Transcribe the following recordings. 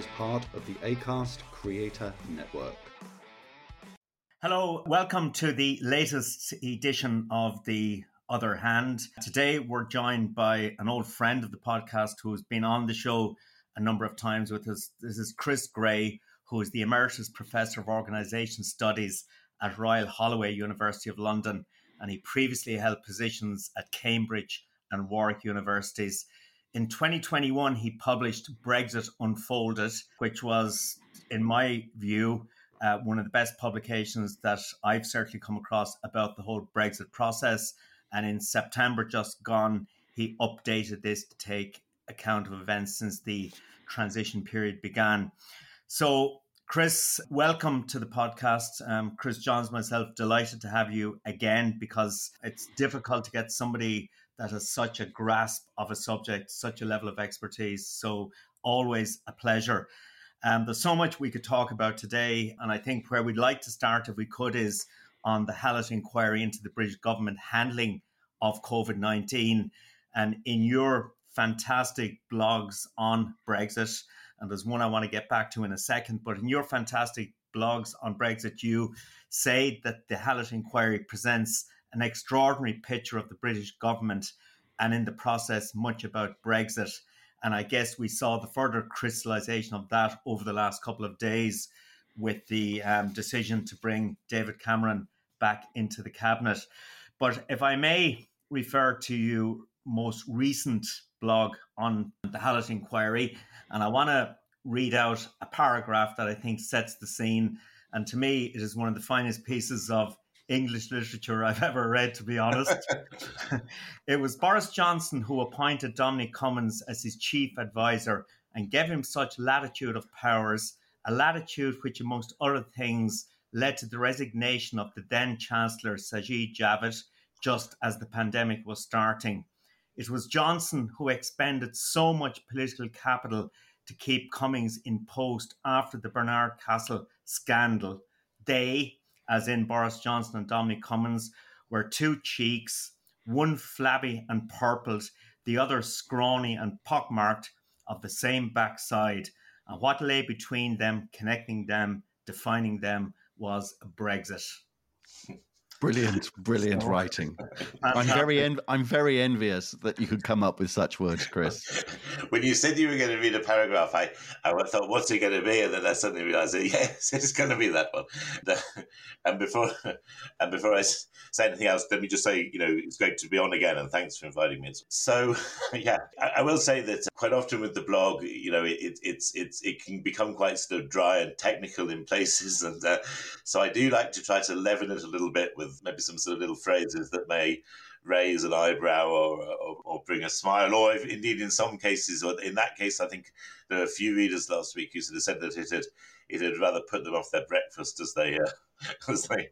is part of the ACAST Creator Network. Hello, welcome to the latest edition of The Other Hand. Today we're joined by an old friend of the podcast who's been on the show a number of times with us. This is Chris Grey, who is the Emeritus Professor of Organisation Studies at Royal Holloway University of London, and he previously held positions at Cambridge and Warwick Universities. In 2021, he published Brexit Unfolded, which was, in my view, uh, one of the best publications that I've certainly come across about the whole Brexit process. And in September just gone, he updated this to take account of events since the transition period began. So, Chris, welcome to the podcast. Um, Chris Johns, myself, delighted to have you again because it's difficult to get somebody that has such a grasp of a subject, such a level of expertise. So, always a pleasure. Um, there's so much we could talk about today, and I think where we'd like to start, if we could, is on the Hallett inquiry into the British government handling of COVID 19. And in your fantastic blogs on Brexit, and there's one I want to get back to in a second, but in your fantastic blogs on Brexit, you say that the Hallett inquiry presents an extraordinary picture of the British government and in the process much about Brexit. And I guess we saw the further crystallization of that over the last couple of days with the um, decision to bring David Cameron back into the cabinet. But if I may refer to your most recent blog on the Hallett inquiry, and I want to read out a paragraph that I think sets the scene. And to me, it is one of the finest pieces of English literature I've ever read, to be honest. it was Boris Johnson who appointed Dominic Cummings as his chief advisor and gave him such latitude of powers, a latitude which, amongst other things, led to the resignation of the then Chancellor Sajid Javid just as the pandemic was starting. It was Johnson who expended so much political capital to keep Cummings in post after the Barnard Castle scandal. They, as in Boris Johnson and Dominic Cummings, were two cheeks, one flabby and purpled, the other scrawny and pockmarked of the same backside. And what lay between them, connecting them, defining them, was Brexit. Brilliant, brilliant writing. I'm very en- I'm very envious that you could come up with such words, Chris. when you said you were going to read a paragraph, I, I thought, what's it going to be? And then I suddenly realized, that, yes, it's going to be that one. and before and before I say anything else, let me just say, you know, it's great to be on again, and thanks for inviting me. So, yeah, I, I will say that quite often with the blog, you know, it, it's it's it can become quite sort of dry and technical in places, and uh, so I do like to try to leaven it a little bit with of maybe some sort of little phrases that may raise an eyebrow or, or, or bring a smile, or if, indeed in some cases, or in that case, I think there are a few readers last week who sort of said that it had it had rather put them off their breakfast as they uh, as they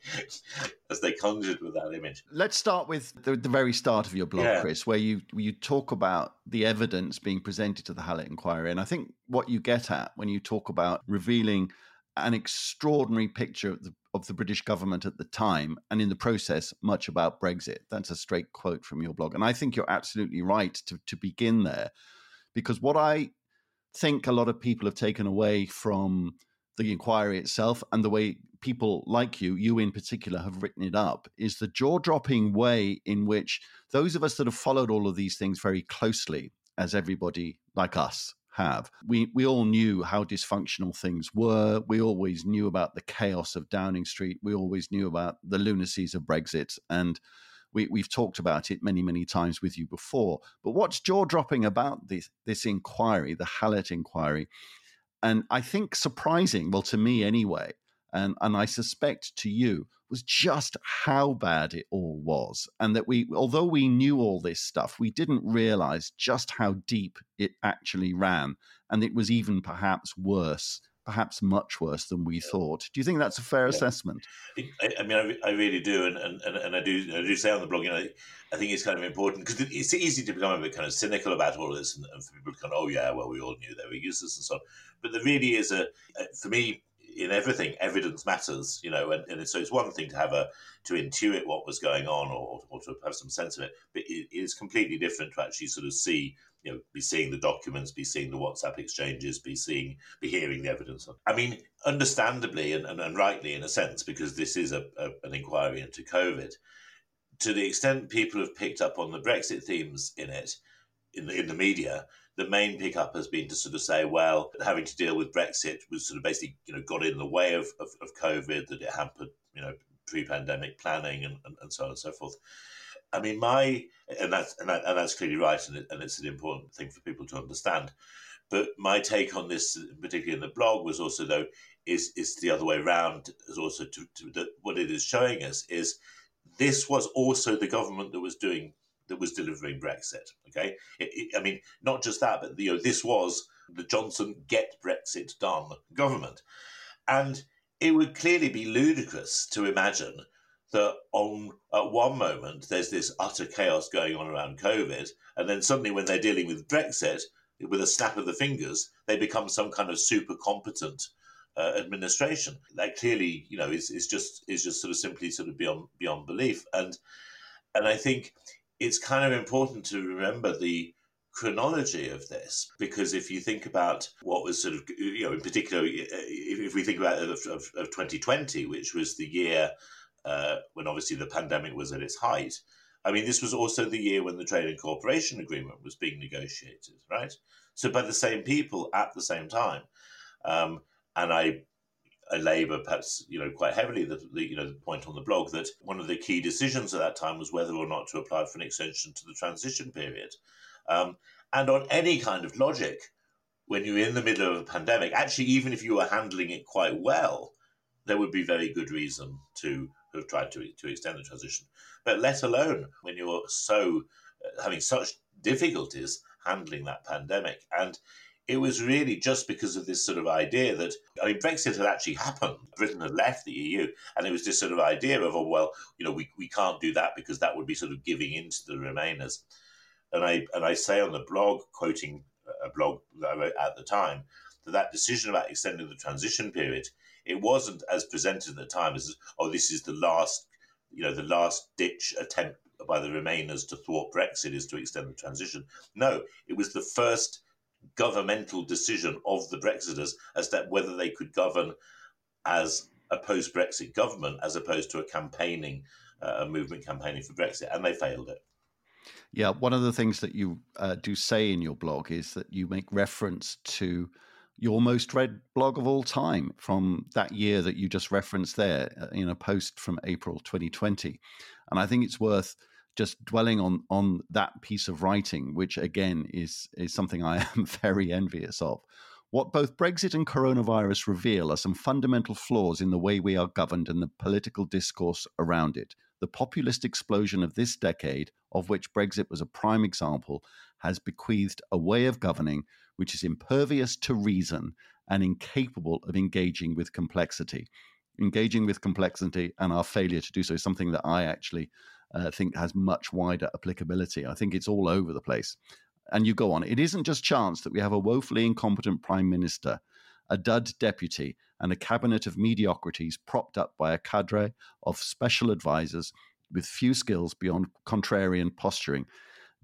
as they conjured with that image. Let's start with the, the very start of your blog, yeah. Chris, where you you talk about the evidence being presented to the Hallett inquiry, and I think what you get at when you talk about revealing an extraordinary picture of the, of the British government at the time, and in the process, much about Brexit. That's a straight quote from your blog, and I think you're absolutely right to to begin there, because what I think a lot of people have taken away from the inquiry itself and the way people like you, you in particular, have written it up is the jaw dropping way in which those of us that have followed all of these things very closely, as everybody like us have, we, we all knew how dysfunctional things were. We always knew about the chaos of Downing Street. We always knew about the lunacies of Brexit. And we, we've talked about it many, many times with you before. But what's jaw dropping about this, this inquiry, the Hallett inquiry, and I think surprising, well, to me anyway, and, and I suspect to you, was just how bad it all was. And that we, although we knew all this stuff, we didn't realize just how deep it actually ran. And it was even perhaps worse perhaps much worse than we thought. Do you think that's a fair yeah. assessment? I, I mean, I, I, really do, and, and, and I do I do say on the blog, you know, I think it's kind of important because it's easy to become a bit kind of cynical about all of this, and, and for people to kind of, oh yeah, well, we all knew they were useless and so on. But there really is a, for me, in everything, evidence matters, you know, and, and so it's one thing to have a to intuit what was going on or, or to have some sense of it, but it is completely different to actually sort of see you know, be seeing the documents, be seeing the WhatsApp exchanges, be seeing, be hearing the evidence. I mean, understandably and, and, and rightly in a sense, because this is a, a, an inquiry into COVID, to the extent people have picked up on the Brexit themes in it, in the, in the media, the main pickup has been to sort of say, well, having to deal with Brexit was sort of basically, you know, got in the way of, of, of COVID, that it hampered, you know, pre-pandemic planning and, and, and so on and so forth. I mean, my and that's and, that, and that's clearly right, and, it, and it's an important thing for people to understand. But my take on this, particularly in the blog, was also though is is the other way around. Is also to, to the, what it is showing us is this was also the government that was doing that was delivering Brexit. Okay, it, it, I mean, not just that, but you know, this was the Johnson get Brexit done government, and it would clearly be ludicrous to imagine that on at one moment there's this utter chaos going on around COVID, and then suddenly when they're dealing with Brexit, with a snap of the fingers, they become some kind of super competent uh, administration. That clearly, you know, is, is just is just sort of simply sort of beyond beyond belief. And and I think it's kind of important to remember the chronology of this because if you think about what was sort of you know in particular if, we think about of, of, of 2020 which was the year uh, when obviously the pandemic was at its height. I mean, this was also the year when the Trade and Cooperation Agreement was being negotiated, right? So by the same people at the same time. Um, and I labour perhaps you know quite heavily the, the, you know the point on the blog that one of the key decisions at that time was whether or not to apply for an extension to the transition period, um, and on any kind of logic, when you're in the middle of a pandemic, actually even if you were handling it quite well, there would be very good reason to have tried to, to extend the transition. But let alone when you're so uh, having such difficulties handling that pandemic. And it was really just because of this sort of idea that, I mean, Brexit had actually happened. Britain had left the EU, and it was this sort of idea of, oh, well, you know, we, we can't do that because that would be sort of giving in to the Remainers. And I, and I say on the blog, quoting a blog that I wrote at the time, that that decision about extending the transition period it wasn't as presented at the time as oh this is the last you know the last ditch attempt by the Remainers to thwart Brexit is to extend the transition. No, it was the first governmental decision of the Brexiters as to whether they could govern as a post-Brexit government as opposed to a campaigning uh, a movement campaigning for Brexit, and they failed it. Yeah, one of the things that you uh, do say in your blog is that you make reference to your most read blog of all time from that year that you just referenced there uh, in a post from April 2020. And I think it's worth just dwelling on on that piece of writing, which again is is something I am very envious of. What both Brexit and coronavirus reveal are some fundamental flaws in the way we are governed and the political discourse around it. The populist explosion of this decade, of which Brexit was a prime example, has bequeathed a way of governing which is impervious to reason and incapable of engaging with complexity. Engaging with complexity and our failure to do so is something that I actually uh, think has much wider applicability. I think it's all over the place. And you go on. It isn't just chance that we have a woefully incompetent prime minister, a dud deputy, and a cabinet of mediocrities propped up by a cadre of special advisers with few skills beyond contrarian posturing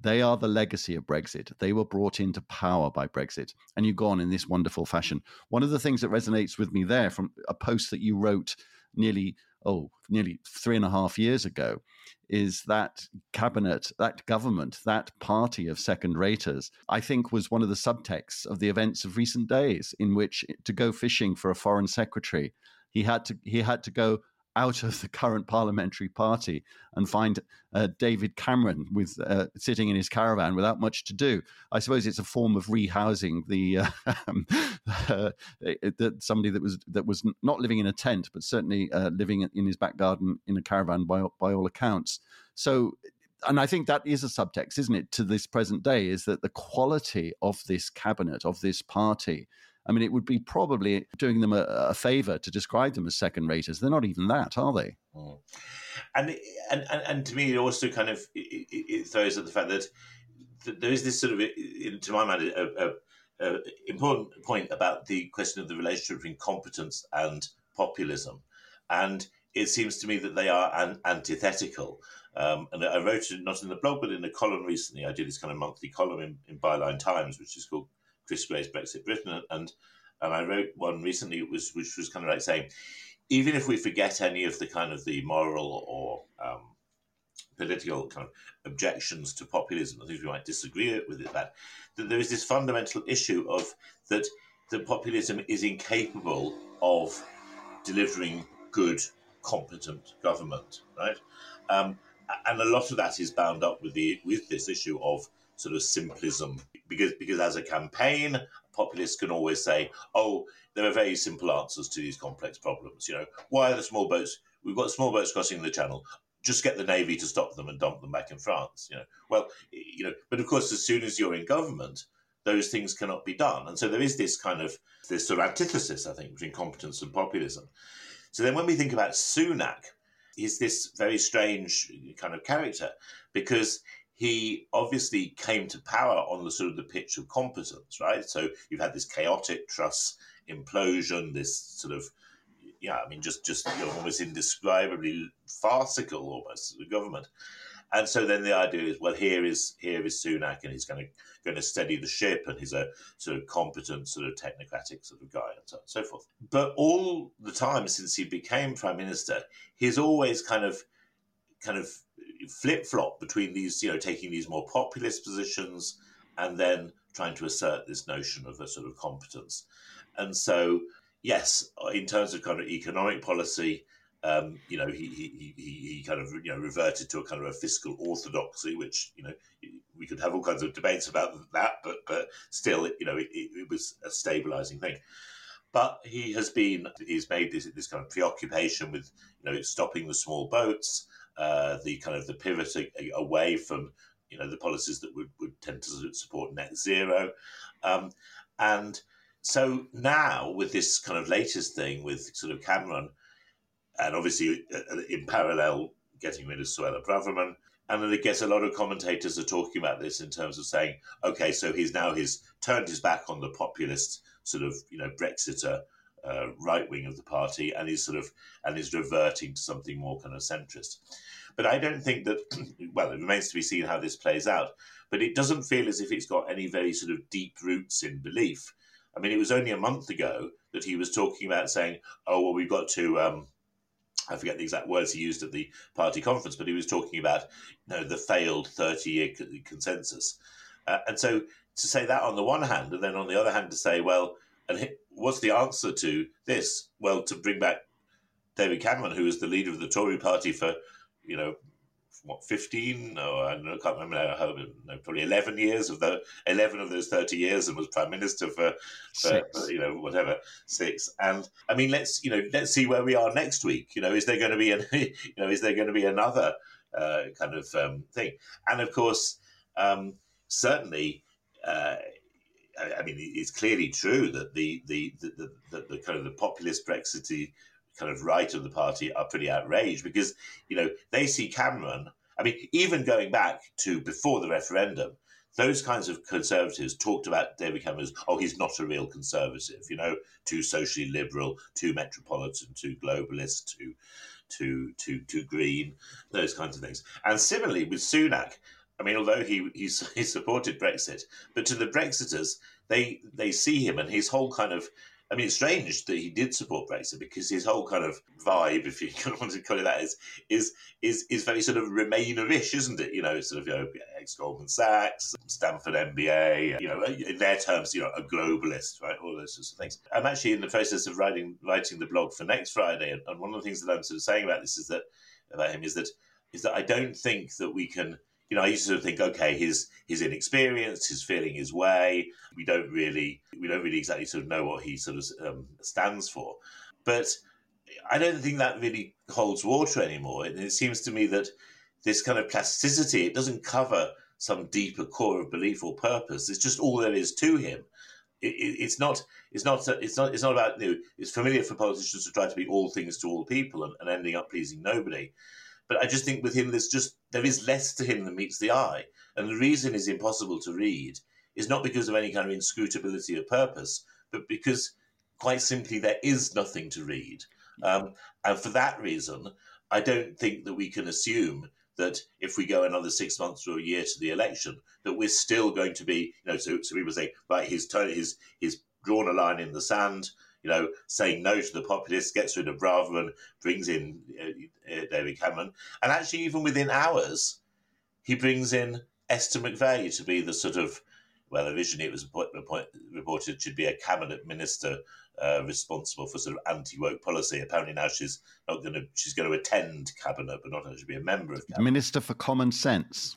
they are the legacy of Brexit. They were brought into power by Brexit. And you go on in this wonderful fashion. One of the things that resonates with me there from a post that you wrote nearly, oh, nearly three and a half years ago is that cabinet, that government, that party of second raters, I think was one of the subtexts of the events of recent days, in which eh, to go fishing for a foreign secretary, he had to he had to go out of the current parliamentary party and find uh, David Cameron with uh, sitting in his caravan without much to do. I suppose it's a form of rehousing the uh, that somebody that was that was not living in a tent, but certainly uh, living in his back garden in a caravan by by all accounts. So. And I think that is a subtext, isn't it, to this present day, is that the quality of this cabinet, of this party, I mean, it would be probably doing them a, a favor to describe them as second raters. They're not even that, are they? Mm. And, and, and to me, it also kind of it, it throws at the fact that, that there is this sort of, to my mind, a, a, a, important point about the question of the relationship between competence and populism, and it seems to me that they are an, antithetical. Um, and I wrote it not in the blog, but in a column recently. I did this kind of monthly column in, in Byline Times, which is called Chris Grey's Brexit Britain, and and I wrote one recently, was which was kind of like saying, even if we forget any of the kind of the moral or um, political kind of objections to populism, the things we might disagree with it that, that there is this fundamental issue of that the populism is incapable of delivering good, competent government, right? Um, and a lot of that is bound up with the with this issue of sort of simplism because because as a campaign, populists can always say, "Oh, there are very simple answers to these complex problems." You know, why are the small boats? We've got small boats crossing the channel. Just get the navy to stop them and dump them back in France. You know, well, you know, but of course, as soon as you're in government, those things cannot be done, and so there is this kind of this sort of antithesis, I think, between competence and populism. So then, when we think about Sunak, he's this very strange kind of character because he obviously came to power on the sort of the pitch of competence, right? So you've had this chaotic Truss implosion, this sort of yeah, I mean, just just you know, almost indescribably farcical, almost the government. And so then the idea is, well, here is here is Sunak, and he's going to going to steady the ship, and he's a sort of competent, sort of technocratic sort of guy, and so on and so forth. But all the time since he became prime minister, he's always kind of kind of flip flop between these, you know, taking these more populist positions and then trying to assert this notion of a sort of competence. And so, yes, in terms of kind of economic policy, um, you know, he, he, he, he kind of, you know, reverted to a kind of a fiscal orthodoxy, which, you know, we could have all kinds of debates about that, but, but still, you know, it, it was a stabilizing thing but he has been he's made this this kind of preoccupation with you know stopping the small boats uh, the kind of the pivot away from you know the policies that would, would tend to support net zero, um, and so now with this kind of latest thing with sort of Cameron, and obviously uh, in parallel getting rid of Suella Braverman. And then I guess a lot of commentators are talking about this in terms of saying, okay, so he's now he's turned his back on the populist sort of you know Brexiter uh, right wing of the party and is sort of and is reverting to something more kind of centrist. But I don't think that. Well, it remains to be seen how this plays out. But it doesn't feel as if it's got any very sort of deep roots in belief. I mean, it was only a month ago that he was talking about saying, "Oh, well, we've got to." Um, I forget the exact words he used at the party conference, but he was talking about you know the failed thirty-year consensus, uh, and so to say that on the one hand, and then on the other hand to say, well, and what's the answer to this? Well, to bring back David Cameron, who was the leader of the Tory party for, you know, what 15 or I, I can't remember how, no, probably 11 years of the 11 of those 30 years and was prime minister for, for, for, you know whatever six. And I mean let's you know let's see where we are next week. You know is there going to be an you know is there going to be another uh, kind of um, thing? And of course um, certainly uh, I, mean it's clearly true that the the the, the, the kind of the populist Brexit kind of right of the party are pretty outraged because you know they see Cameron. I mean, even going back to before the referendum, those kinds of conservatives talked about David Cameron as, oh, he's not a real conservative, you know, too socially liberal, too metropolitan, too globalist, too, too, too, too green, those kinds of things. And similarly with Sunak, I mean, although he, he, he supported Brexit, but to the Brexiters, they they see him and his whole kind of I mean, it's strange that he did support Brexit because his whole kind of vibe, if you want to call it that, is is is is very sort of Remainerish, isn't it? You know, sort of you know, ex Goldman Sachs, Stanford MBA. You know, in their terms, you know, a globalist, right? All those sorts of things. I'm actually in the process of writing writing the blog for next Friday, and, and one of the things that I'm sort of saying about this is that about him is that is that I don't think that we can you know, I used to think, okay, his his inexperience, his feeling his way. We don't really, we don't really exactly sort of know what he sort of um, stands for. But I don't think that really holds water anymore. And it seems to me that this kind of plasticity, it doesn't cover some deeper core of belief or purpose. It's just all there is to him. It, it, it's not. It's not. It's not. It's not about. You know, it's familiar for politicians to try to be all things to all people and, and ending up pleasing nobody. But I just think with him, there's just there is less to him than meets the eye, and the reason is impossible to read is not because of any kind of inscrutability of purpose, but because quite simply there is nothing to read, um, and for that reason, I don't think that we can assume that if we go another six months or a year to the election, that we're still going to be, you know, so, so people say, right, he's, turned, he's, he's drawn a line in the sand you know, saying no to the populists, gets rid of Braverman, brings in uh, uh, David Cameron. And actually, even within hours, he brings in Esther McVey to be the sort of, well, originally it was reported should be a cabinet minister uh, responsible for sort of anti-woke policy. Apparently now she's not going to, she's going to attend cabinet, but not actually be a member of cabinet. Minister for Common Sense.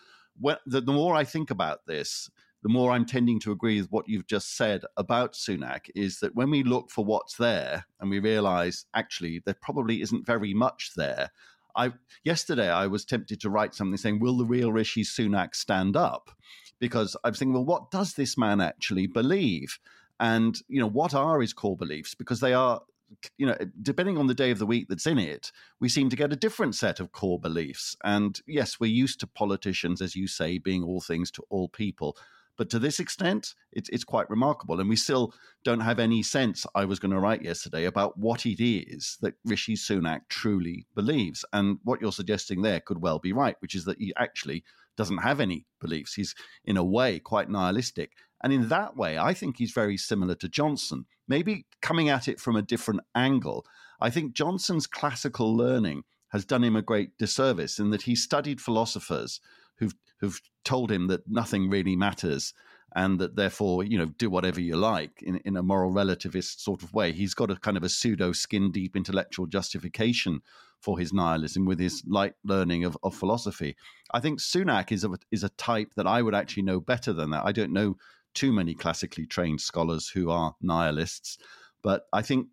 when, the, the more I think about this, the more I'm tending to agree with what you've just said about Sunak is that when we look for what's there and we realize actually there probably isn't very much there. I yesterday I was tempted to write something saying, "Will the real Rishi Sunak stand up?" Because I was thinking, well, what does this man actually believe? And you know, what are his core beliefs? Because they are you know, depending on the day of the week that's in it, we seem to get a different set of core beliefs. And yes, we're used to politicians, as you say, being all things to all people. But to this extent, it's, it's quite remarkable. And we still don't have any sense, I was going to write yesterday, about what it is that Rishi Sunak truly believes. And what you're suggesting there could well be right, which is that he actually doesn't have any beliefs. He's, in a way, quite nihilistic. And in that way, I think he's very similar to Johnson, maybe coming at it from a different angle. I think Johnson's classical learning has done him a great disservice in that he studied philosophers who've who've told him that nothing really matters and that therefore, you know, do whatever you like in, in a moral relativist sort of way. He's got a kind of a pseudo skin deep intellectual justification for his nihilism with his light learning of, of philosophy. I think Sunak is a, is a type that I would actually know better than that. I don't know too many classically trained scholars who are nihilists. But I think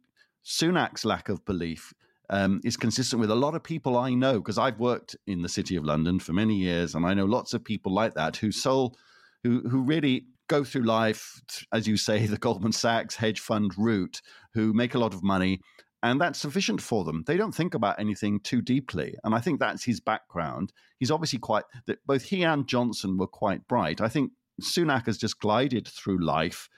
Sunak's lack of belief um, is consistent with a lot of people I know because I've worked in the city of London for many years, and I know lots of people like that who sole, who who really go through life, as you say, the Goldman Sachs hedge fund route, who make a lot of money, and that's sufficient for them. They don't think about anything too deeply, and I think that's his background. He's obviously quite that both he and Johnson were quite bright. I think Sunak has just glided through life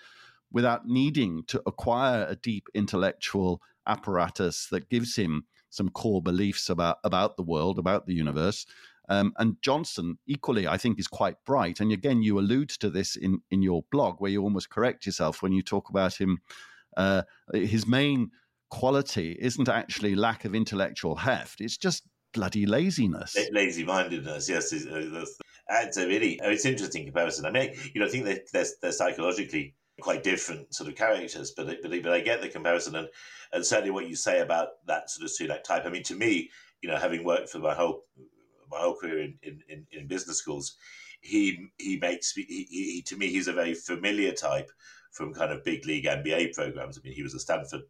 without needing to acquire a deep intellectual apparatus that gives him some core beliefs about about the world, about the universe. Um, and Johnson, equally, I think, is quite bright. And again, you allude to this in, in your blog, where you almost correct yourself when you talk about him. Uh, his main quality isn't actually lack of intellectual heft; it's just bloody laziness, lazy mindedness. Yes, it's, uh, a really it's interesting comparison. I mean, you know, I think that they're, they're psychologically quite different sort of characters, but but, but I get the comparison, and and certainly what you say about that sort of Sunak type. I mean, to me, you know, having worked for my whole my whole career in, in, in business schools, he he makes he, he, to me he's a very familiar type from kind of big league MBA programs. I mean, he was a Stanford.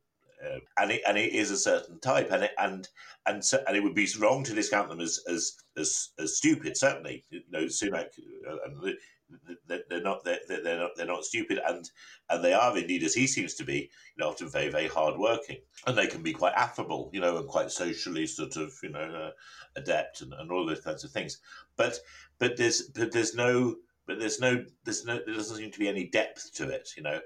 Uh, and it and it is a certain type, and it, and and so, and it would be wrong to discount them as as as, as stupid. Certainly, you know, Sunak uh, they're not they're, they're not they're not stupid and and they are indeed as he seems to be you know often very very hard working and they can be quite affable you know and quite socially sort of you know uh, adept and, and all those kinds of things but but there's but there's no but there's no there's no there doesn't seem to be any depth to it you know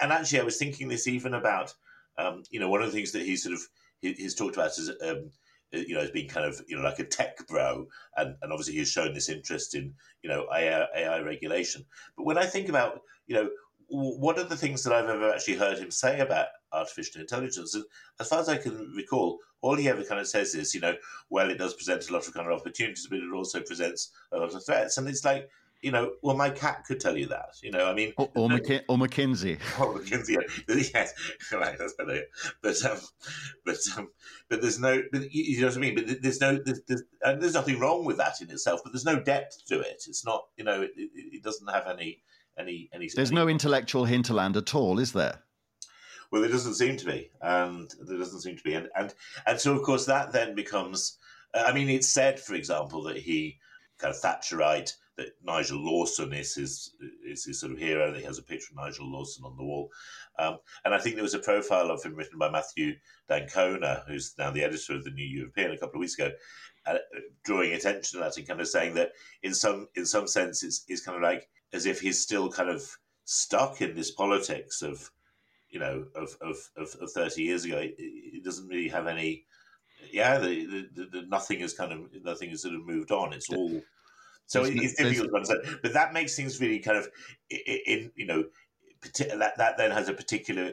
and actually I was thinking this even about um, you know one of the things that he sort of he, he's talked about is um, uh, you know, as being kind of, you know, like a tech bro. And, and obviously he's shown this interest in, you know, AI, AI regulation. But when I think about, you know, what are the things that I've ever actually heard him say about artificial intelligence? And as far as I can recall, all he ever kind of says is, you know, well, it does present a lot of kind of opportunities, but it also presents a lot of threats. And it's like, you know, well, my cat could tell you that. You know, I mean, or, or, McK- or McKinsey. Or McKinsey, yes, right, that's better. But um, but um, but there's no, but you know what I mean. But there's no, there's, there's, and there's nothing wrong with that in itself. But there's no depth to it. It's not, you know, it, it doesn't have any any any. There's any, no intellectual hinterland at all, is there? Well, there doesn't seem to be, and there doesn't seem to be, and and and so of course that then becomes. I mean, it's said, for example, that he kind of Thatcherite that Nigel Lawson is his is his sort of hero. He has a picture of Nigel Lawson on the wall, um, and I think there was a profile of him written by Matthew d'Ancona, who's now the editor of the New European, a couple of weeks ago, uh, drawing attention to that and kind of saying that in some in some sense it's, it's kind of like as if he's still kind of stuck in this politics of you know of of, of, of 30 years ago. It, doesn't really have any yeah the, the, the, nothing has kind of nothing has sort of moved on. It's all so there's, it's difficult to understand, but that makes things really kind of, in you know, that that then has a particular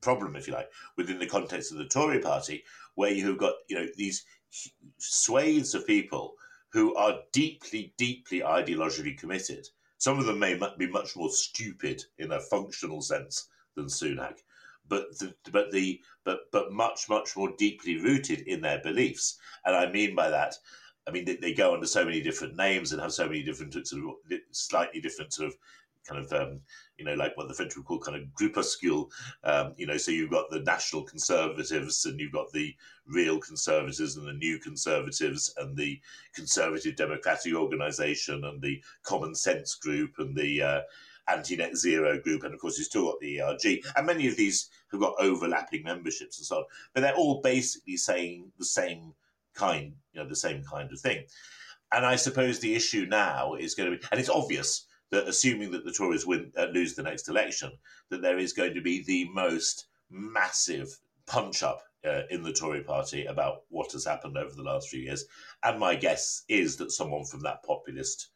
problem, if you like, within the context of the Tory Party, where you've got you know these swathes of people who are deeply, deeply ideologically committed. Some of them may be much more stupid in a functional sense than Sunak, but the, but the but but much much more deeply rooted in their beliefs. And I mean by that I mean, they, they, go under so many different names and have so many different sort of slightly different sort of kind of um, you know like what the French would call kind of groupuscule. Um, you know, so you've got the national conservatives and you've got the real conservatives and the new conservatives and the conservative democratic organisation and the common sense group and the uh, anti-net zero group, and of course you've still got the ERG, and many of these have got overlapping memberships and so on. But they're all basically saying the same kind, you know, the same kind of thing. And I suppose the issue now is going to be, and it's obvious that assuming that the Tories win, uh, lose the next election, that there is going to be the most massive punch up uh, in the Tory party about what has happened over the last few years. And my guess is that someone from that populist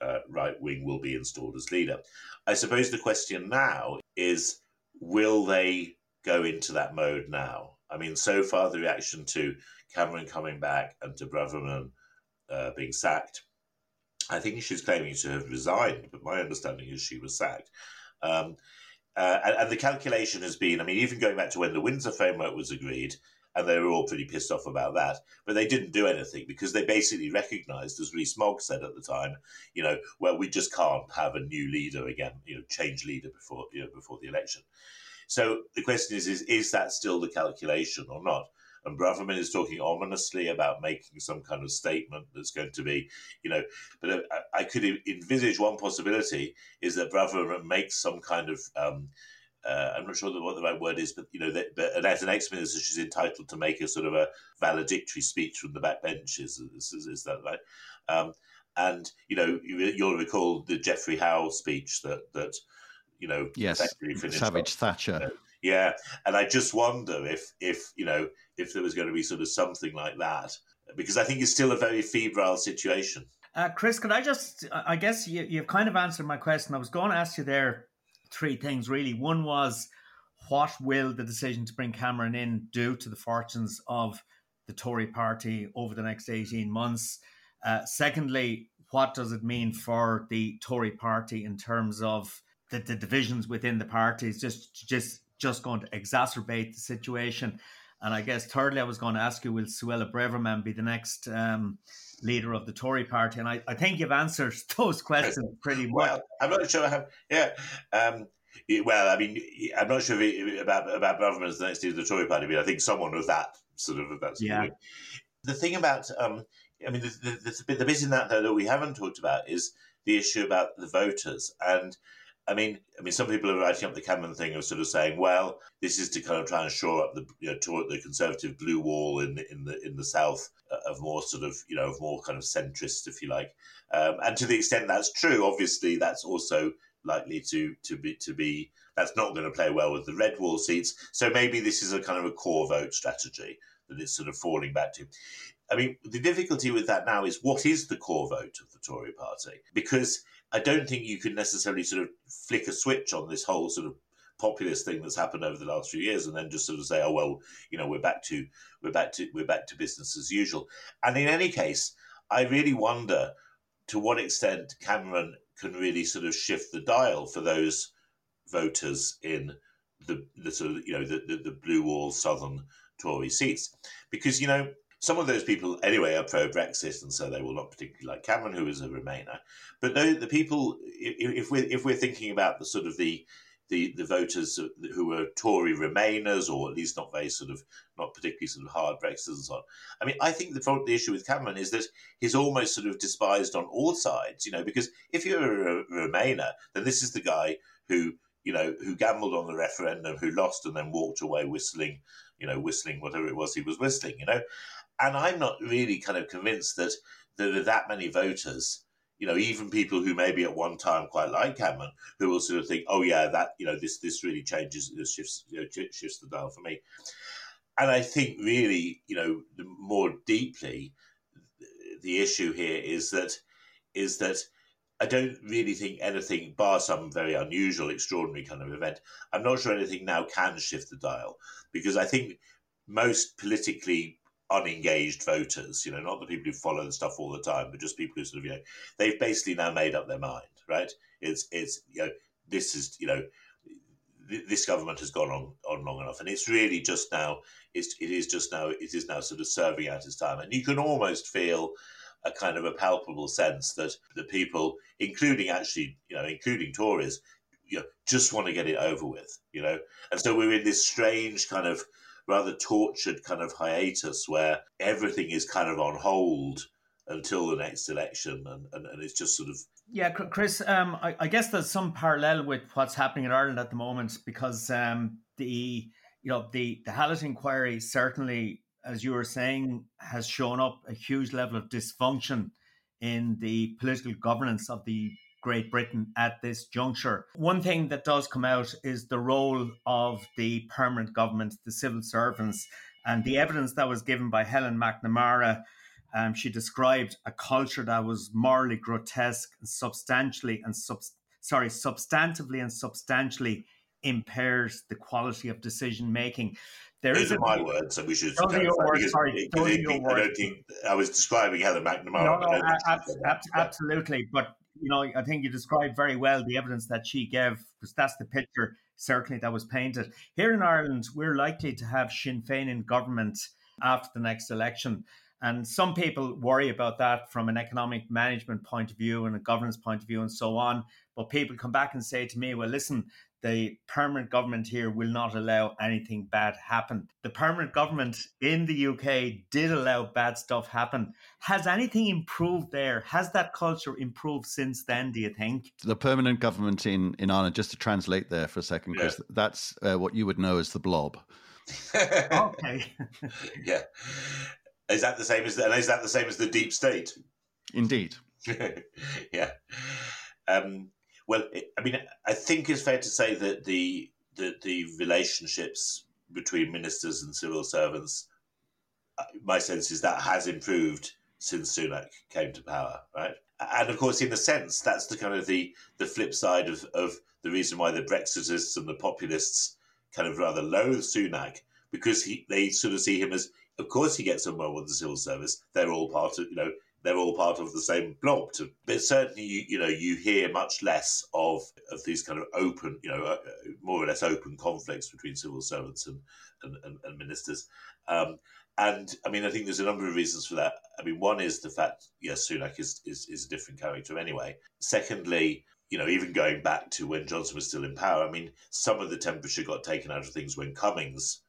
uh, right wing will be installed as leader. I suppose the question now is will they go into that mode now? I mean, so far the reaction to Cameron coming back and to Braverman uh, being sacked. I think she's claiming to have resigned, but my understanding is she was sacked. Um, uh, and, and, the calculation has been, I mean, even going back to when the Windsor framework was agreed, and they were all pretty pissed off about that. But they didn't do anything because they basically recognised, as Rees-Mogg said at the time, you know, well, we just can't have a new leader again, you know, change leader before you know before the election. So the question is, is is that still the calculation or not? And Braverman is talking ominously about making some kind of statement that's going to be, you know, but uh, I, I could envisage one possibility is that Braverman makes some kind of um, uh, I'm not sure what the right word is, but you know, that, but as an ex-minister, she's entitled to make a sort of a valedictory speech from the backbenches. Is, is, is that right? Um, and you know, you, will recall the Geoffrey Howe speech that that you know, yes, Savage Thatcher. You know, yeah, and I just wonder if if you know if there was going to be sort of something like that because I think it's still a very febrile situation. Uh, Chris, could I just? I guess you, you've kind of answered my question. I was going to ask you there three things really. One was what will the decision to bring Cameron in do to the fortunes of the Tory party over the next 18 months? Uh, secondly, what does it mean for the Tory party in terms of the, the divisions within the party? Is just just just going to exacerbate the situation? And I guess thirdly, I was going to ask you, will Suella Braverman be the next um, leader of the Tory party? And I, I think you've answered those questions pretty well. well I'm not sure I have. Yeah. Um, well, I mean, I'm not sure it, about about Braverman as the next leader of the Tory party, but I think someone of that sort of of that. Yeah. Of the thing about, um, I mean, the, the, the, the bit in that though that we haven't talked about is the issue about the voters and I mean, I mean, some people are writing up the Cameron thing of sort of saying, well, this is to kind of try and shore up the you know the conservative blue wall in in the in the south uh, of more sort of you know of more kind of centrist, if you like. Um, and to the extent that's true, obviously that's also likely to to be to be that's not going to play well with the red wall seats. So maybe this is a kind of a core vote strategy that it's sort of falling back to. I mean, the difficulty with that now is what is the core vote of the Tory party? Because I don't think you can necessarily sort of flick a switch on this whole sort of populist thing that's happened over the last few years and then just sort of say oh well you know we're back to we're back to we're back to business as usual. And in any case i really wonder to what extent cameron can really sort of shift the dial for those voters in the the sort of you know the, the, the blue wall southern tory seats. Because you know some of those people, anyway, are pro Brexit, and so they will not particularly like Cameron, who is a Remainer. But the, the people, if we're if we're thinking about the sort of the the, the voters who were Tory Remainers, or at least not very sort of not particularly sort of hard Brexiters and so on. I mean, I think the the issue with Cameron is that he's almost sort of despised on all sides, you know, because if you're a Remainer, then this is the guy who you know who gambled on the referendum, who lost, and then walked away whistling, you know, whistling whatever it was he was whistling, you know, and I'm not really kind of convinced that there are that many voters, you know, even people who maybe at one time quite like Cameron, who will sort of think, oh yeah, that you know, this this really changes, this shifts you know, shifts the dial for me. And I think really, you know, more deeply, the issue here is that is that I don't really think anything, bar some very unusual, extraordinary kind of event. I'm not sure anything now can shift the dial because I think most politically unengaged voters, you know, not the people who follow the stuff all the time, but just people who sort of, you know, they've basically now made up their mind, right? It's, it's, you know, this is, you know, this government has gone on, on long enough, and it's really just now. It's it is just now. It is now sort of serving out its time, and you can almost feel a kind of a palpable sense that the people, including actually, you know, including Tories, you know, just want to get it over with, you know, and so we're in this strange kind of rather tortured kind of hiatus where everything is kind of on hold until the next election and, and, and it's just sort of yeah chris um, I, I, guess there's some parallel with what's happening in ireland at the moment because um, the you know the the Hallett inquiry certainly as you were saying has shown up a huge level of dysfunction in the political governance of the Great Britain at this juncture. One thing that does come out is the role of the permanent government, the civil servants, and the evidence that was given by Helen MacNamara. Um, she described a culture that was morally grotesque and substantially and sub- sorry, substantively and substantially impairs the quality of decision making. there those is are a, my words, and we should. Those are your words. Sorry, those are your words. I don't think I was describing Helen MacNamara. No, no, ab- ab- absolutely. But you know, I think you described very well the evidence that she gave, because that's the picture certainly that was painted. Here in Ireland, we're likely to have Sinn Féin in government after the next election. And some people worry about that from an economic management point of view and a governance point of view and so on. But people come back and say to me, well, listen, the permanent government here will not allow anything bad happen. The permanent government in the UK did allow bad stuff happen. Has anything improved there? Has that culture improved since then, do you think? The permanent government in, in Ireland, just to translate there for a second, because yeah. that's uh, what you would know as the blob. okay. yeah. Is that the same as and is that the same as the deep state? Indeed. yeah. Um, well, I mean, I think it's fair to say that the the, the relationships between ministers and civil servants, uh, my sense is that has improved since Sunak came to power, right? And of course, in a sense, that's the kind of the the flip side of, of the reason why the Brexitists and the populists kind of rather loathe Sunak because he they sort of see him as of course, he gets on well with the civil service. They're all part of, you know, they're all part of the same blob. To, but certainly, you, you know, you hear much less of of these kind of open, you know, uh, more or less open conflicts between civil servants and and, and, and ministers. Um, and I mean, I think there's a number of reasons for that. I mean, one is the fact, yes, Sunak is, is, is a different character anyway. Secondly, you know, even going back to when Johnson was still in power, I mean, some of the temperature got taken out of things when Cummings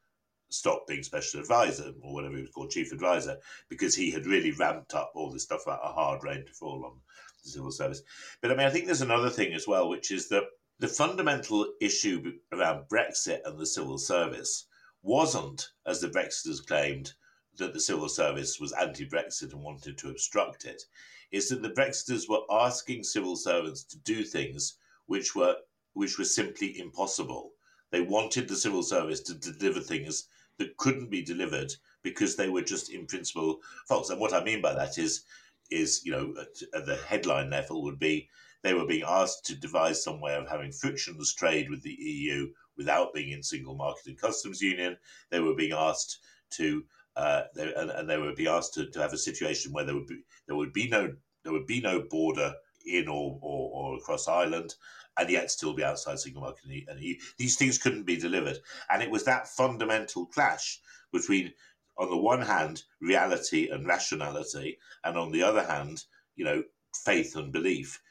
stopped being special advisor or whatever he was called, chief advisor, because he had really ramped up all this stuff about a hard rain to fall on the civil service. But I mean, I think there's another thing as well, which is that the fundamental issue around Brexit and the civil service wasn't, as the Brexiters claimed, that the civil service was anti Brexit and wanted to obstruct it. Is that the Brexiters were asking civil servants to do things which were which were simply impossible. They wanted the civil service to deliver things that couldn't be delivered because they were just in principle false. And what I mean by that is, is you know, at, at the headline level would be they were being asked to devise some way of having frictionless trade with the EU without being in single market and customs union. They were being asked to uh, they, and, and, they would be asked to, to have a situation where there would be there would be no there would be no border in or, or, or across Ireland, and yet still be outside single market and EU. These things couldn't be delivered. And it was that fundamental clash between, on the one hand, reality and rationality, and on the other hand, you know, faith and belief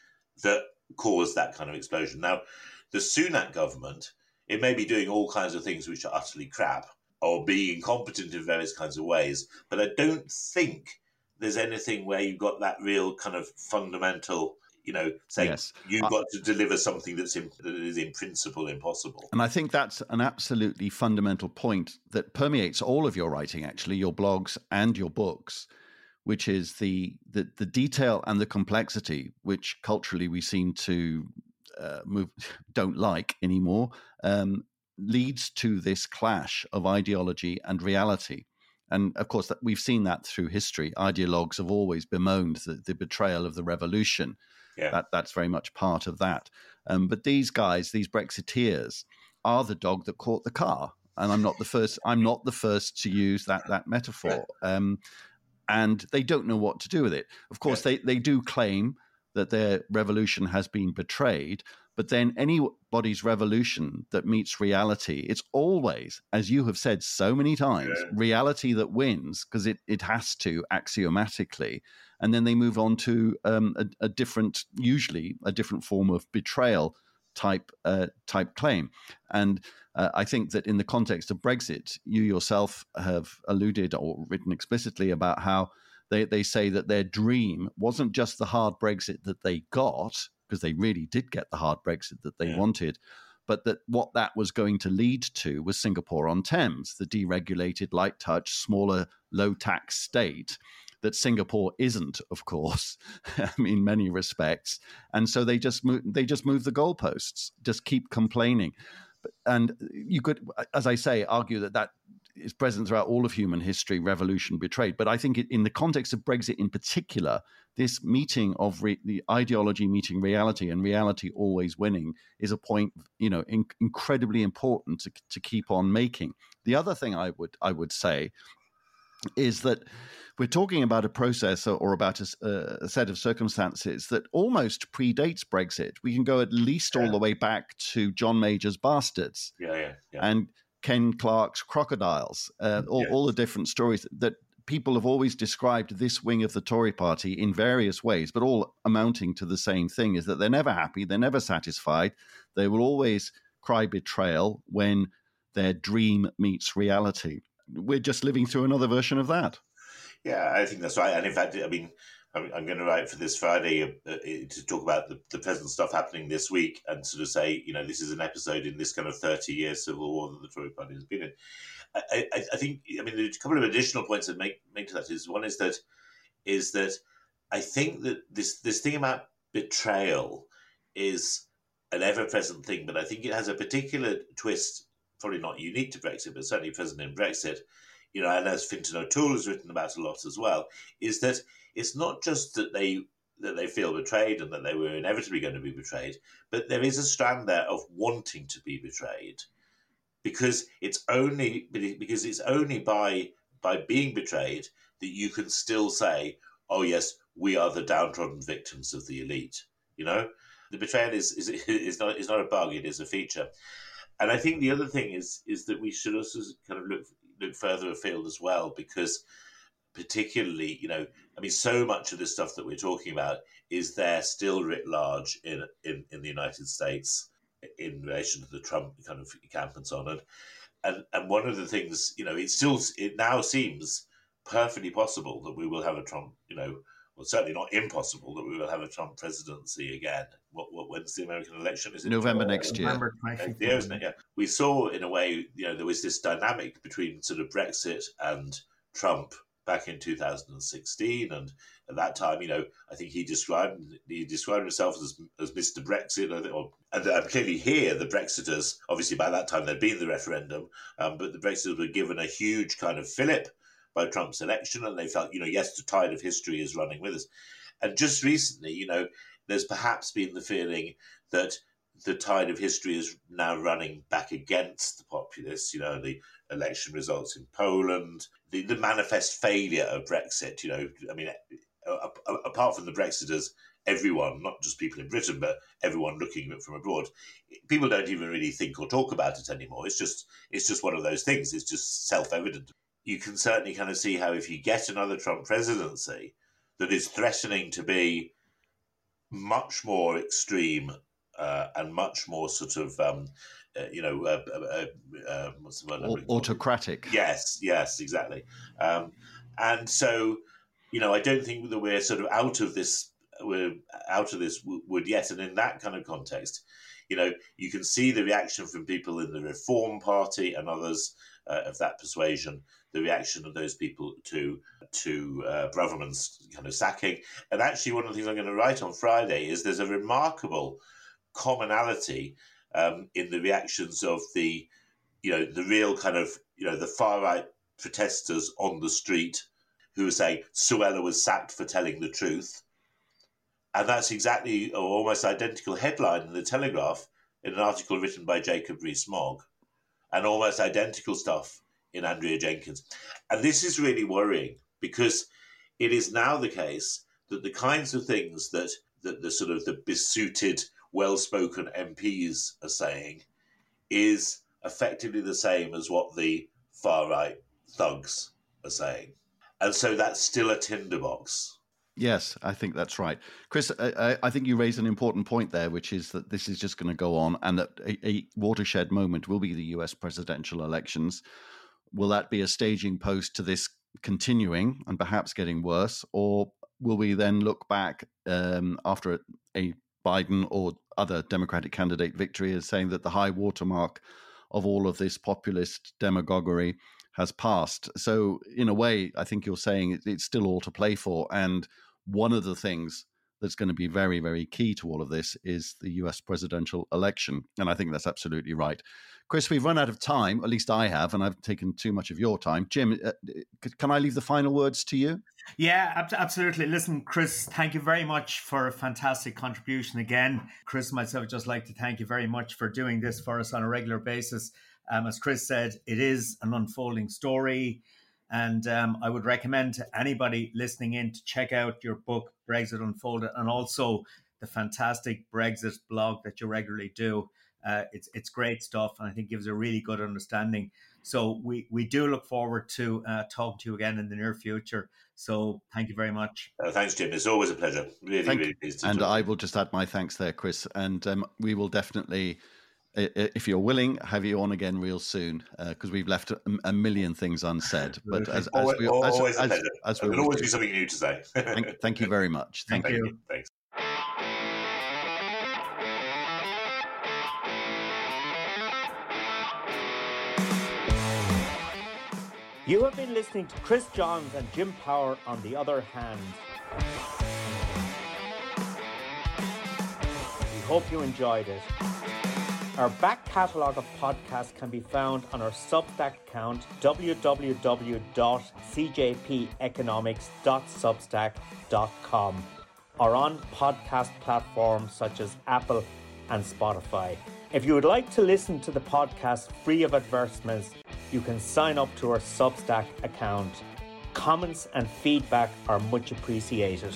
that caused that kind of explosion. Now, the Sunak government, it may be doing all kinds of things which are utterly crap or being incompetent in various kinds of ways, but I don't think there's anything where you've got that real kind of fundamental you know, saying yes. you've got to deliver something that's in, that is in principle impossible. And I think that's an absolutely fundamental point that permeates all of your writing, actually, your blogs and your books, which is the the, the detail and the complexity, which culturally we seem to uh, move don't like anymore, um, leads to this clash of ideology and reality. And of course, that we've seen that through history. Ideologues have always bemoaned the, the betrayal of the revolution yeah. That that's very much part of that. Um, but these guys, these Brexiteers, are the dog that caught the car. And I'm not the first. I'm not the first to use that that metaphor. Um, and they don't know what to do with it. Of course, yeah. they they do claim that their revolution has been betrayed. But then anybody's revolution that meets reality, it's always, as you have said so many times, yeah. reality that wins because it, it has to axiomatically and then they move on to um, a, a, different, usually a different form of betrayal type uh, type claim. And uh, I think that in the context of Brexit, you yourself have alluded or written explicitly about how they, they say that their dream wasn't just the hard Brexit that they got, because they really did get the hard Brexit that they yeah. wanted, but that what that was going to lead to was Singapore on Thames, the deregulated, light touch, smaller, low tax state that Singapore isn't, of course, in many respects. And so they just move, they just move the goalposts, just keep complaining. And you could, as I say, argue that that is present throughout all of human history, revolution, betrayed. But I think in the context of Brexit in particular, this meeting of re- the ideology meeting reality and reality always winning is a point, you know, in- incredibly important to, to keep on making. The other thing I would I would say is that we're talking about a process or about a, a, set of circumstances that almost predates Brexit. We can go at least yeah. all the way back to John Major's Bastards. Yeah, yeah, yeah. And Ken Clarke's Crocodiles, uh, all, all the different stories that people have always described this wing of the Tory party in various ways, but all amounting to the same thing is that they're never happy, they're never satisfied. They will always cry betrayal when their dream meets reality. We're just living through another version of that. Yeah, I think that's right. And in fact, I mean, I'm, I'm going to write for this Friday uh, uh, to talk about the, the present stuff happening this week and sort of say, you know, this is an episode in this kind of 30 year civil war that the Tory party has been in. I, I, I think, I mean, a couple of additional points that make, make to that is one is that, is that I think that this, this thing about betrayal is an ever present thing, but I think it has a particular twist, probably not unique to Brexit, but certainly present in Brexit, you know, and as Fintan O'Toole has written about a lot as well, is that it's not just that they that they feel betrayed and that they were inevitably going to be betrayed, but there is a strand there of wanting to be betrayed, because it's only because it's only by by being betrayed that you can still say, "Oh yes, we are the downtrodden victims of the elite." You know, the betrayal is is is not is not a bug; it is a feature. And I think the other thing is is that we should also kind of look look further afield as well, because particularly, you know, I mean, so much of this stuff that we're talking about is there still writ large in in, in the United States in relation to the Trump kind of camp and so on. And, and and one of the things, you know, it still it now seems perfectly possible that we will have a Trump, you know, well, certainly not impossible that we will have a Trump presidency again. What, what when's the American election? Is it November next year? November next year, isn't it? Yeah. We saw in a way, you know, there was this dynamic between sort of Brexit and Trump back in 2016, and at that time, you know, I think he described he described himself as as Mr. Brexit, or, and, and clearly here the Brexiters, obviously by that time there'd been the referendum, um, but the Brexiters were given a huge kind of fillip by Trump's election, and they felt, you know, yes, the tide of history is running with us. And just recently, you know, there's perhaps been the feeling that the tide of history is now running back against the populists. You know, the election results in Poland, the, the manifest failure of Brexit. You know, I mean, apart from the Brexiters, everyone, not just people in Britain, but everyone looking at it from abroad, people don't even really think or talk about it anymore. It's just it's just one of those things. It's just self evident. You can certainly kind of see how if you get another Trump presidency that is threatening to be much more extreme uh, and much more sort of um, uh, you know, uh, uh, uh, uh what's the word? Autocratic. Yes, yes, exactly. Um, and so, you know, I don't think that we're sort of out of this. We're out of this wood yet, and in that kind of context, you know, you can see the reaction from people in the Reform Party and others uh, of that persuasion. The reaction of those people to to uh, Braverman's kind of sacking, and actually, one of the things I'm going to write on Friday is there's a remarkable commonality um, in the reactions of the, you know, the real kind of, you know, the far right protesters on the street who were saying Suella was sacked for telling the truth. And that's exactly or almost identical headline in the Telegraph in an article written by Jacob Rees-Mogg, and almost identical stuff in Andrea Jenkyns. And this is really worrying because it is now the case that the kinds of things that, that the sort of the besuited well spoken MPs are saying is effectively the same as what the far right thugs are saying. And so that's still a tinderbox. Yes, I think that's right. Chris, I, I, think you raise an important point there, which is that this is just going to go on and that a, a, watershed moment will be the US presidential elections. Will that be a staging post to this continuing and perhaps getting worse? Or will we then look back um, after a, a Biden or other Democratic candidate victory is saying that the high watermark of all of this populist demagoguery has passed. So, in a way, I think you're saying it's still all to play for. And one of the things that's going to be very, very key to all of this is the US presidential election. And I think that's absolutely right. Chris, we've run out of time, at least I have, and I've taken too much of your time. Jim, uh, can I leave the final words to you? Yeah, absolutely. Listen, Chris, thank you very much for a fantastic contribution again. Chris, myself, just like to thank you very much for doing this for us on a regular basis. Um, as Chris said, it is an unfolding story. And um, I would recommend to anybody listening in to check out your book, Brexit Unfolded, and also the fantastic Brexit blog that you regularly do. Uh, it's it's great stuff, and I think gives a really good understanding. So we we do look forward to uh, talking to you again in the near future. So thank you very much. Uh, thanks, Jim. It's always a pleasure. Really, thank really pleased. and I will just add my thanks there, Chris. And um, we will definitely if you're willing, have you on again real soon because uh, we've left a, a, million things unsaid. But as, as always, we, as, always as, as, as we always do something new to say. thank, thank, you very much. Thank, thank you. you. Thanks. You have been listening to Chris Johns and Jim Power on the other hand. We hope you enjoyed it. Our back catalogue of podcasts can be found on our Substack account www.cjpeconomics.substack.com or on podcast platforms such as Apple and Spotify. If you would like to listen to the podcast free of advertisements, you can sign up to our Substack account. Comments and feedback are much appreciated.